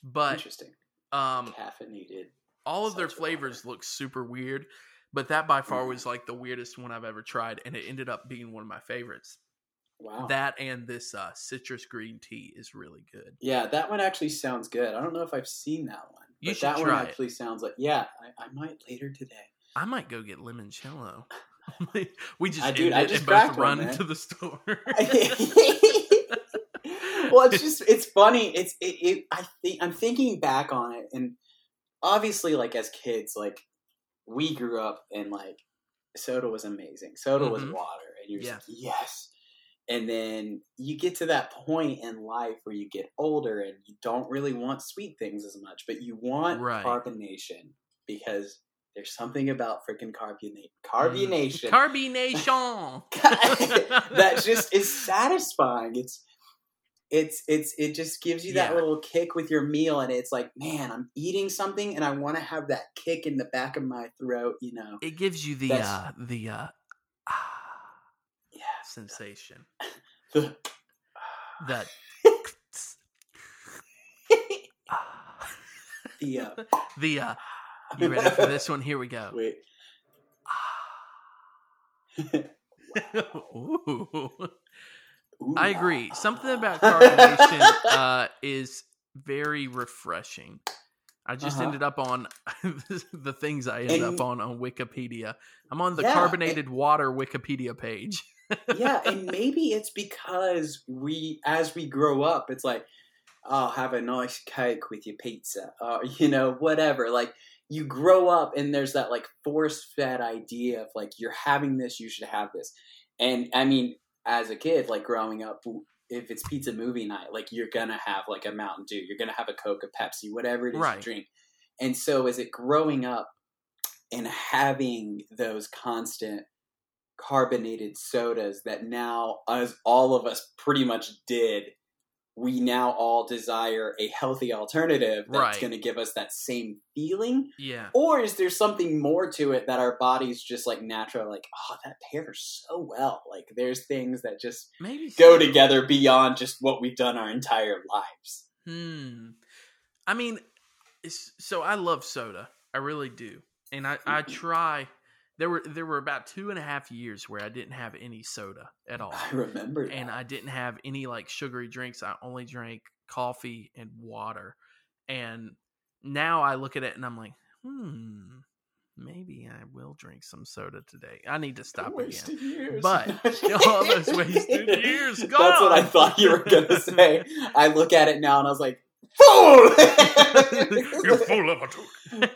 But interesting. um, Caffeinated. all of their flavors look super weird. But that by far Mhm. was like the weirdest one I've ever tried, and it ended up being one of my favorites. Wow. That and this uh, citrus green tea is really good. yeah, that one actually sounds good. I don't know if I've seen that one. You but should that try one it. actually sounds like yeah. I, I might later today. I might go get limoncello. we just I- dude, I just and both one, run man. to the store. well, it's just it's funny. It's it, it. I think I'm thinking back on it, and obviously, like as kids, like we grew up and like soda was amazing. Soda was Mhm. water, and you're Yeah. just like, yes. And then you get to that point in life where you get older and you don't really want sweet things as much, but you want Right. carbonation because there's something about freaking carbonate carbonation Carbonation. that just is satisfying. It's it's it's it just gives you that Yeah. little kick with your meal and it's like, man, I'm eating something and I want to have that kick in the back of my throat, you know. It gives you the That's- uh the uh ah Yeah. sensation. The- That ah. the uh, the uh you ready for this one? Here we go. wait. Ooh. Ooh, I agree. Something about carbonation uh, is very refreshing. I just Uh-huh. ended up on the things I ended And- up on on Wikipedia. I'm on the Yeah, carbonated water Wikipedia page. yeah, and maybe it's because we, as we grow up, it's like, oh, have a nice cake with your pizza, or you know, whatever. Like you grow up, and there's that like force-fed idea of like you're having this, you should have this. And I mean, as a kid, like growing up, if it's pizza movie night, like you're gonna have like a Mountain Dew, you're gonna have a Coke, a Pepsi, whatever it is Right. you drink. And so, is it growing up and having those constant carbonated sodas that now, as all of us pretty much did, we now all desire a healthy alternative that's Right. going to give us that same feeling? Yeah. Or is there something more to it that our bodies just like naturally like, oh, that pairs so well? Like, there's things that just Maybe go so. together beyond just what we've done our entire lives. Hmm. I mean, so I love soda. I really do, and I I Mhm. try. There were there were about two and a half years where I didn't have any soda at all, I remember that. and I didn't have any like sugary drinks. I only drank coffee and water, and now I look at it and I'm like, hmm, maybe I will drink some soda today. I need to stop again. Years. But all those wasted years That's what I thought you were gonna say. I look at it now and I was like, fool! You're full of a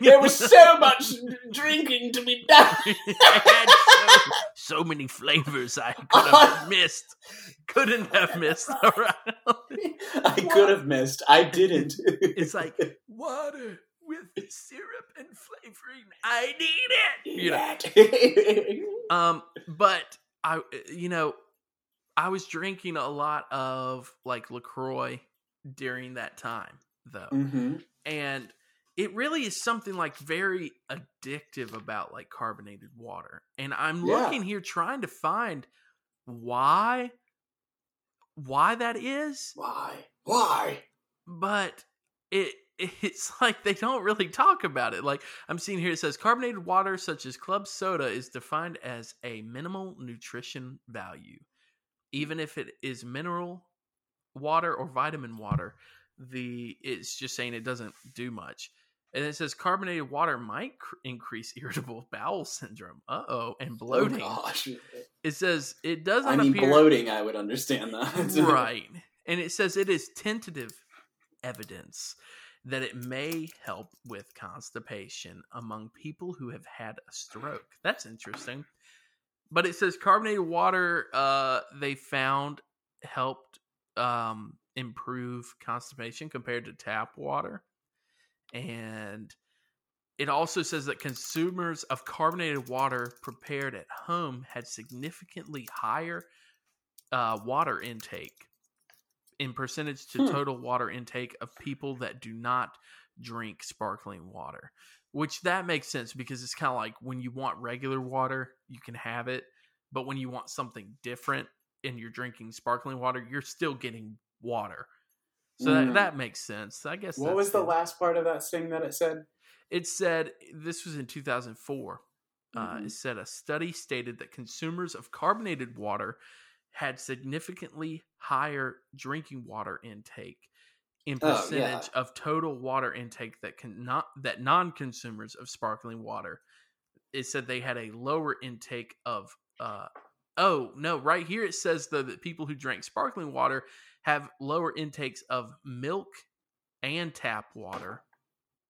there was so much drinking to be done. So, so many flavors I could have missed. Couldn't have missed. I could have missed. I didn't. It's like water with syrup and flavoring. I need it. You know. Um, but I, you know, I was drinking a lot of like LaCroix during that time, though. Mm-hmm. And it really is something like very addictive about like carbonated water. And I'm Yeah. looking here trying to find why why that is, Why? Why? but it it's like they don't really talk about it. Like I'm seeing here it says carbonated water such as club soda is defined as a minimal nutrition value. Even if it is mineral water or vitamin water, the it's just saying it doesn't do much. And it says carbonated water might cr- increase irritable bowel syndrome. Uh-oh, and bloating. Oh, gosh. it says it doesn't I mean, appear bloating. I would understand that. right. And it says it is tentative evidence that it may help with constipation among people who have had a stroke. That's interesting. But it says carbonated water uh they found helped um improve constipation compared to tap water. And it also says that consumers of carbonated water prepared at home had significantly higher uh, water intake in percentage to Hmm. total water intake of people that do not drink sparkling water. Which that makes sense because it's kind of like when you want regular water, you can have it, but when you want something different and you're drinking sparkling water, you're still getting water. So Mm. that, that makes sense. I guess. What was the good. last part of that thing that it said? It said this was in 2004. Uh, Mhm. it said a study stated that consumers of carbonated water had significantly higher drinking water intake in Oh, yeah. percentage of total water intake that can not that non-consumers of sparkling water. It said they had a lower intake of uh oh no right here it says though that people who drink sparkling water have lower intakes of milk and tap water.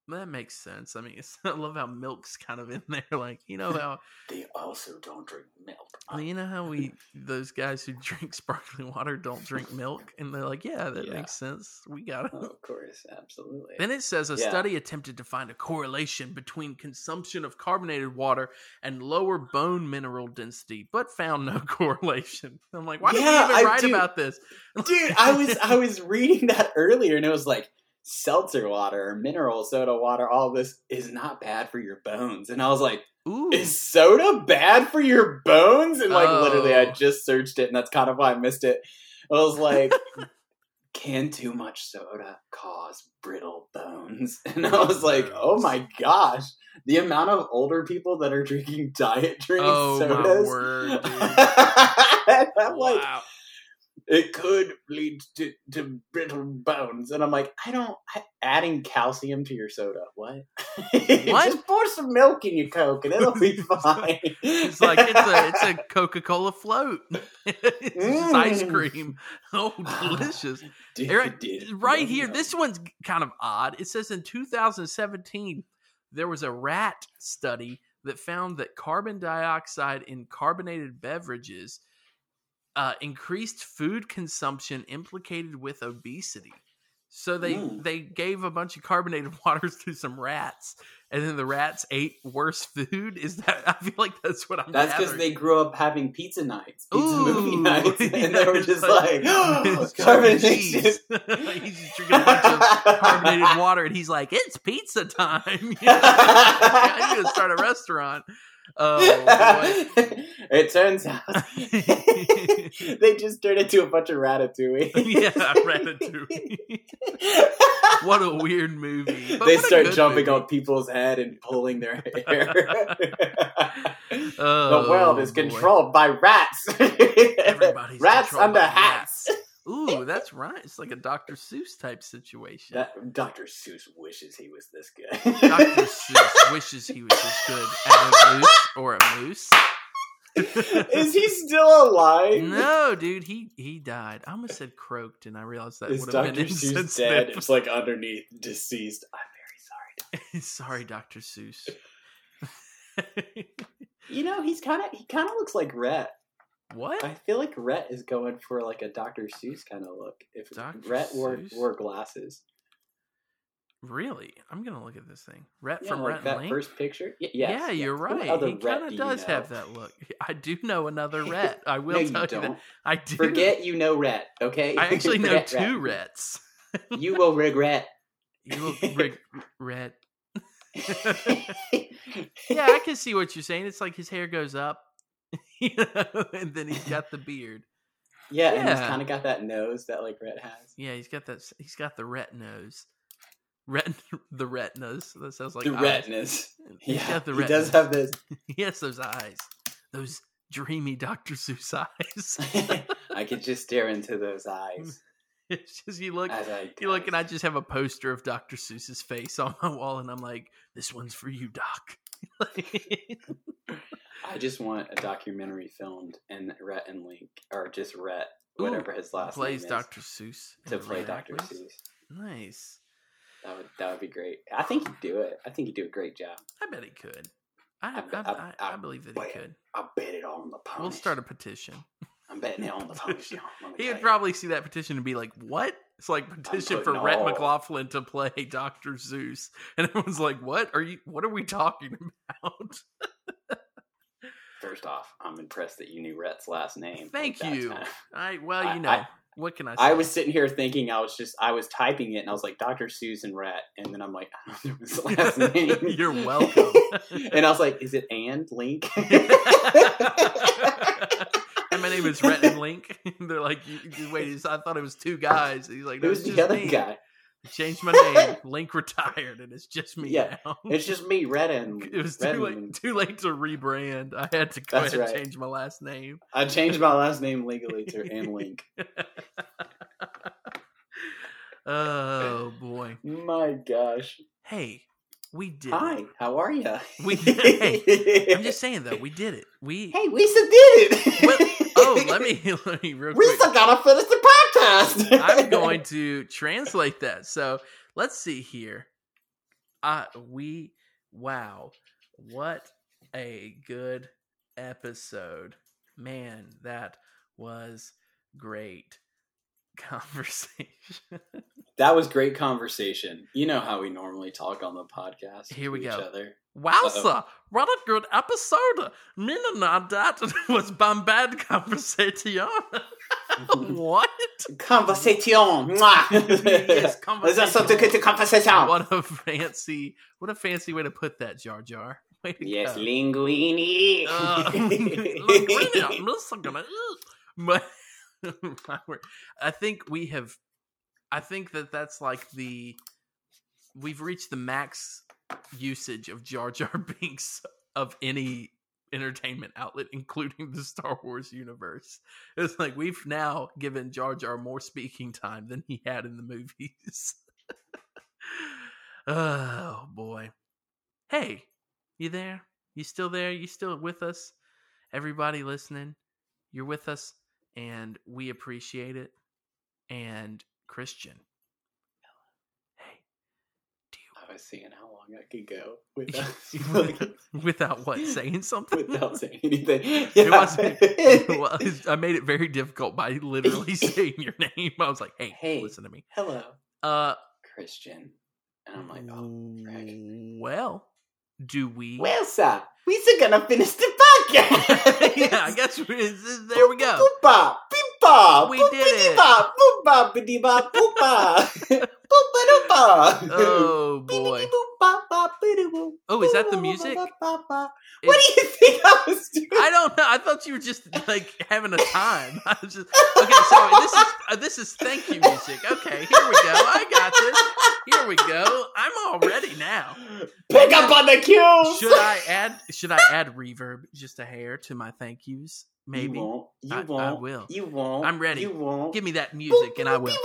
That makes sense. I mean, it's, I love how milk's kind of in there. Like, you know how They also don't drink milk. you know how we those guys who drink sparkling water don't drink milk, and they're like, yeah, that Yeah. makes sense. We got it. Oh, of course, absolutely. Then it says a Yeah. study attempted to find a correlation between consumption of carbonated water and lower bone mineral density, but found no correlation. I'm like, why did Yeah, you even I write about this? Dude, I was I was reading that earlier, and it was like seltzer water or mineral soda water. All this is not bad for your bones, and I was like, Ooh, is soda bad for your bones? And like literally, I Oh. just searched it, and that's kind of why I missed it. I was like. Can too much soda cause brittle bones? And I was like, oh my gosh, the amount of older people that are drinking diet drinks oh my word, dude. I'm like, wow. It could lead to, to brittle bones. And I'm like, I don't, I, adding calcium to your soda, what? What? Just pour some milk in your Coke and it'll be fine. It's like it's a it's a Coca Cola float. it's just ice Mm. cream. Oh, delicious! Dude, Right- dude, right here, this one's kind of odd. It says in 2017 there was a rat study that found that carbon dioxide in carbonated beverages uh, increased food consumption implicated with obesity. So they Mm. they gave a bunch of carbonated waters to some rats, and then the rats ate worse food. Is that? I feel like that's what I'm. That's because they grew up having pizza nights, pizza movie nights, and Yeah, they were just like- like, E. carbonation. He's just drinking a bunch of carbonated water, and he's like, "It's pizza time." I need to start a restaurant. Oh it turns out they just turned into a bunch of ratatouille. yeah, Ratatouille. what a weird movie. But they start jumping movie. on people's head and pulling their hair. the Oh, world is oh, boy. controlled by rats. Everybody's rats under hats. Ooh, that's right. It's like a Dr. Seuss type situation. That Dr. Seuss wishes he was this good. Dr. Seuss wishes he was as good as a moose or a moose. Is he still alive? No, dude, he he died. I almost said croaked, and I realized that Is would have Dr. been Seuss dead? It's like underneath deceased. I'm very sorry. Sorry, Dr. Seuss. You know, he's kind of he kind of looks like Rhett. What? I feel like Rhett is going for like a Dr. Seuss kind of look. If Dr. Rhett wore, Seuss? wore glasses, Really? I'm gonna look at this thing. Rhett yeah, from like Rhett and that Link. first picture. Y- yes, yeah, yes. you're right. He Rhett kind of you does have that look. I do know another Rhett. I will no, tell you don't. that. I do. Forget you know Rhett. Okay. I actually know Forget two Rhett. Rhetts. You will regret. You will regret. yeah, I can see what you're saying. It's like his hair goes up, you know, and then he's got the beard. Yeah, and he's kind of got that nose that like Rhett has. Yeah, he's got that. He's got the ret nose. Ret the retinas. That sounds like the eyes. retinas. He's Yeah, got the he does have this. He has those eyes, those dreamy Dr. Seuss eyes. I could just stare into those eyes it's just you look, I. you look, and I just have a poster of Dr. Seuss's face on my wall, and I'm like, "This one's for you, Doc." I just want a documentary filmed and Rhett and Link, or just Rhett, Ooh, whatever his last plays name is, Dr. Seuss to play Dr. Seuss. Nice. That would that would be great. I think he'd do it. I think he'd do a great job. I bet he could. I I I, I, I- I, I believe that bet. he could. I'll bet it all on the pony. We'll start a petition. I'm betting it on the pony. show, let me He would probably see that petition and be like, "What?" It's like petition for Rhett all- McLaughlin to play Doctor Seuss, and everyone's like, "What are you? What are we talking about?" First off, I'm impressed that you knew Rhett's last name. Thank Like, you. I well, you know, I- what can I say? I was sitting here thinking I was just I was typing it and I was like Dr. Susan Rhett and then I'm like I don't know his last name. You're welcome. and I was like, is it and Link? And my name is Rhett and Link. They're like, "Wait, I thought it was two guys." He's like, "No, Who's it's just the other me. guy? I changed my name. Link retired, and it's just me Yeah, now." It's just me, Red and It was Red too late. Too late to rebrand. I had to go That's ahead right. and change my last name. I changed my last name legally to and Link. oh boy! My gosh. Hey, we did. Hi, It. how are you? We- hey, I'm just saying though, we did it. We. Hey, Lisa did it. Well, oh, let me let me real quick. Lisa gotta finish the podcast. I'm going to translate that. So let's see here. Uh we wow. What a good episode. Man, that was great conversation. That was great conversation. You know how we normally talk on the podcast. Here we go. Each other. Wow, sir. What a good episode. Mina and that was bombad conversation. what? Conversation. Yes, Is something conversation. to conversation? What a fancy, what a fancy way to put that, Jar Jar. Yes, go. linguini. Uh, Linguini, I'm just gonna- but. I think we have. I think that that's like the. We've reached the max usage of Jar Jar Binks of any entertainment outlet, including the Star Wars universe. It's like we've now given Jar Jar more speaking time than he had in the movies. oh boy. Hey, you there? You still there? You still with us? Everybody listening, you're with us, and we appreciate it. And Christian, hey, seeing how long I could go without, without what saying something? without saying anything. It wasn't. well, I made it very difficult by literally saying your name. I was like, "Hey, Hey. listen to me." Hello, Uh, Christian. And I'm like, oh, frick. well, do we? well, sir, we're gonna finish the podcast. yeah, I guess there we go. Boop-a, We did it. boop-a-dee-ba, boop-a, bidee-ba, boop-a. Boop-a-doop-a. Oh boy! Oh, is that the music? What do you think I was doing? I don't know. I thought you were just like having a time. I was just okay. So this is uh, this is thank you music. Okay, here we go. I got this. Here we go. I'm all ready now. Pick up on the cues. Should I add? Should I add reverb just a hair to my thank yous? Maybe. You won't. You I- I won't. will. You won't. I'm ready. You won't. Give me that music, and I will.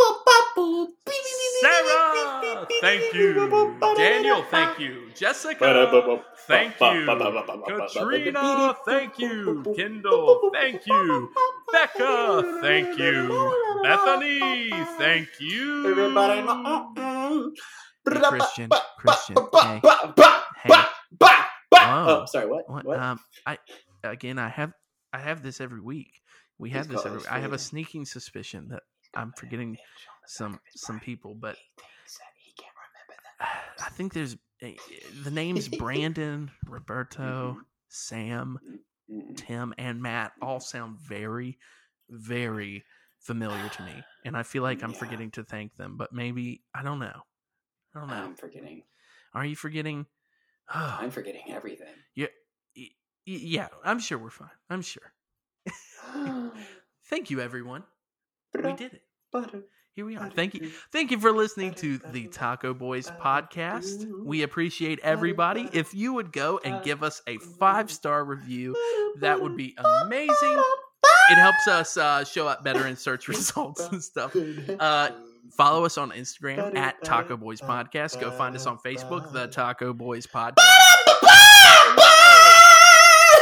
Sarah, thank you. Daniel, thank you. Jessica, thank you. Katrina, thank you. Kendall, thank you. Becca, thank you. Bethany, thank you. Everybody, Christian, Christian, hey, Hey. Oh. Oh, sorry. What? What? What? Um, I again, I have, I have this every week. We have this every. I have a sneaking suspicion that I'm forgetting some some people, but He can't remember I think there's eh, the names Brandon, Roberto, Mhm. Sam. Tim, and Matt all sound very, very familiar to me, and I feel like I'm Yeah. forgetting to thank them. But maybe I don't know. I don't know. I'm forgetting. Are you forgetting? I'm forgetting everything. Y- yeah, I'm sure we're fine. I'm sure. Thank you, everyone. We did it. But here we are. Thank you. Thank you for listening to the Taco Boys podcast. We appreciate everybody. If you would go and give us a five star review, that would be amazing. It helps us uh, show up better in search results and stuff. Uh, follow us on Instagram at Taco Boys Podcast. Go find us on Facebook, the Taco Boys Podcast.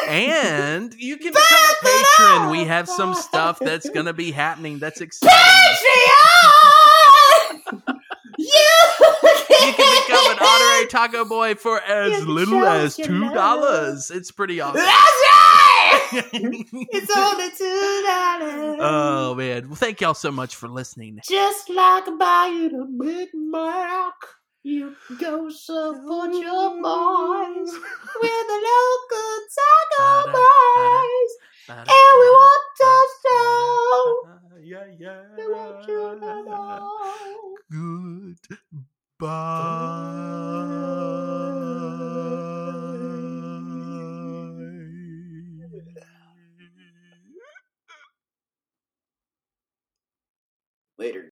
And you can become a patron. We have some stuff that's going to be happening that's exciting. You can become an honorary taco boy for as little as two dollars. It's pretty awesome. That's right. it's only two dollars. oh man! Well, thank y'all so much for listening. Just like a Big Mac, you go support your boys with the local taco boys, and we won't touch down. Yeah, yeah. We want you to know. Goodbye. Later.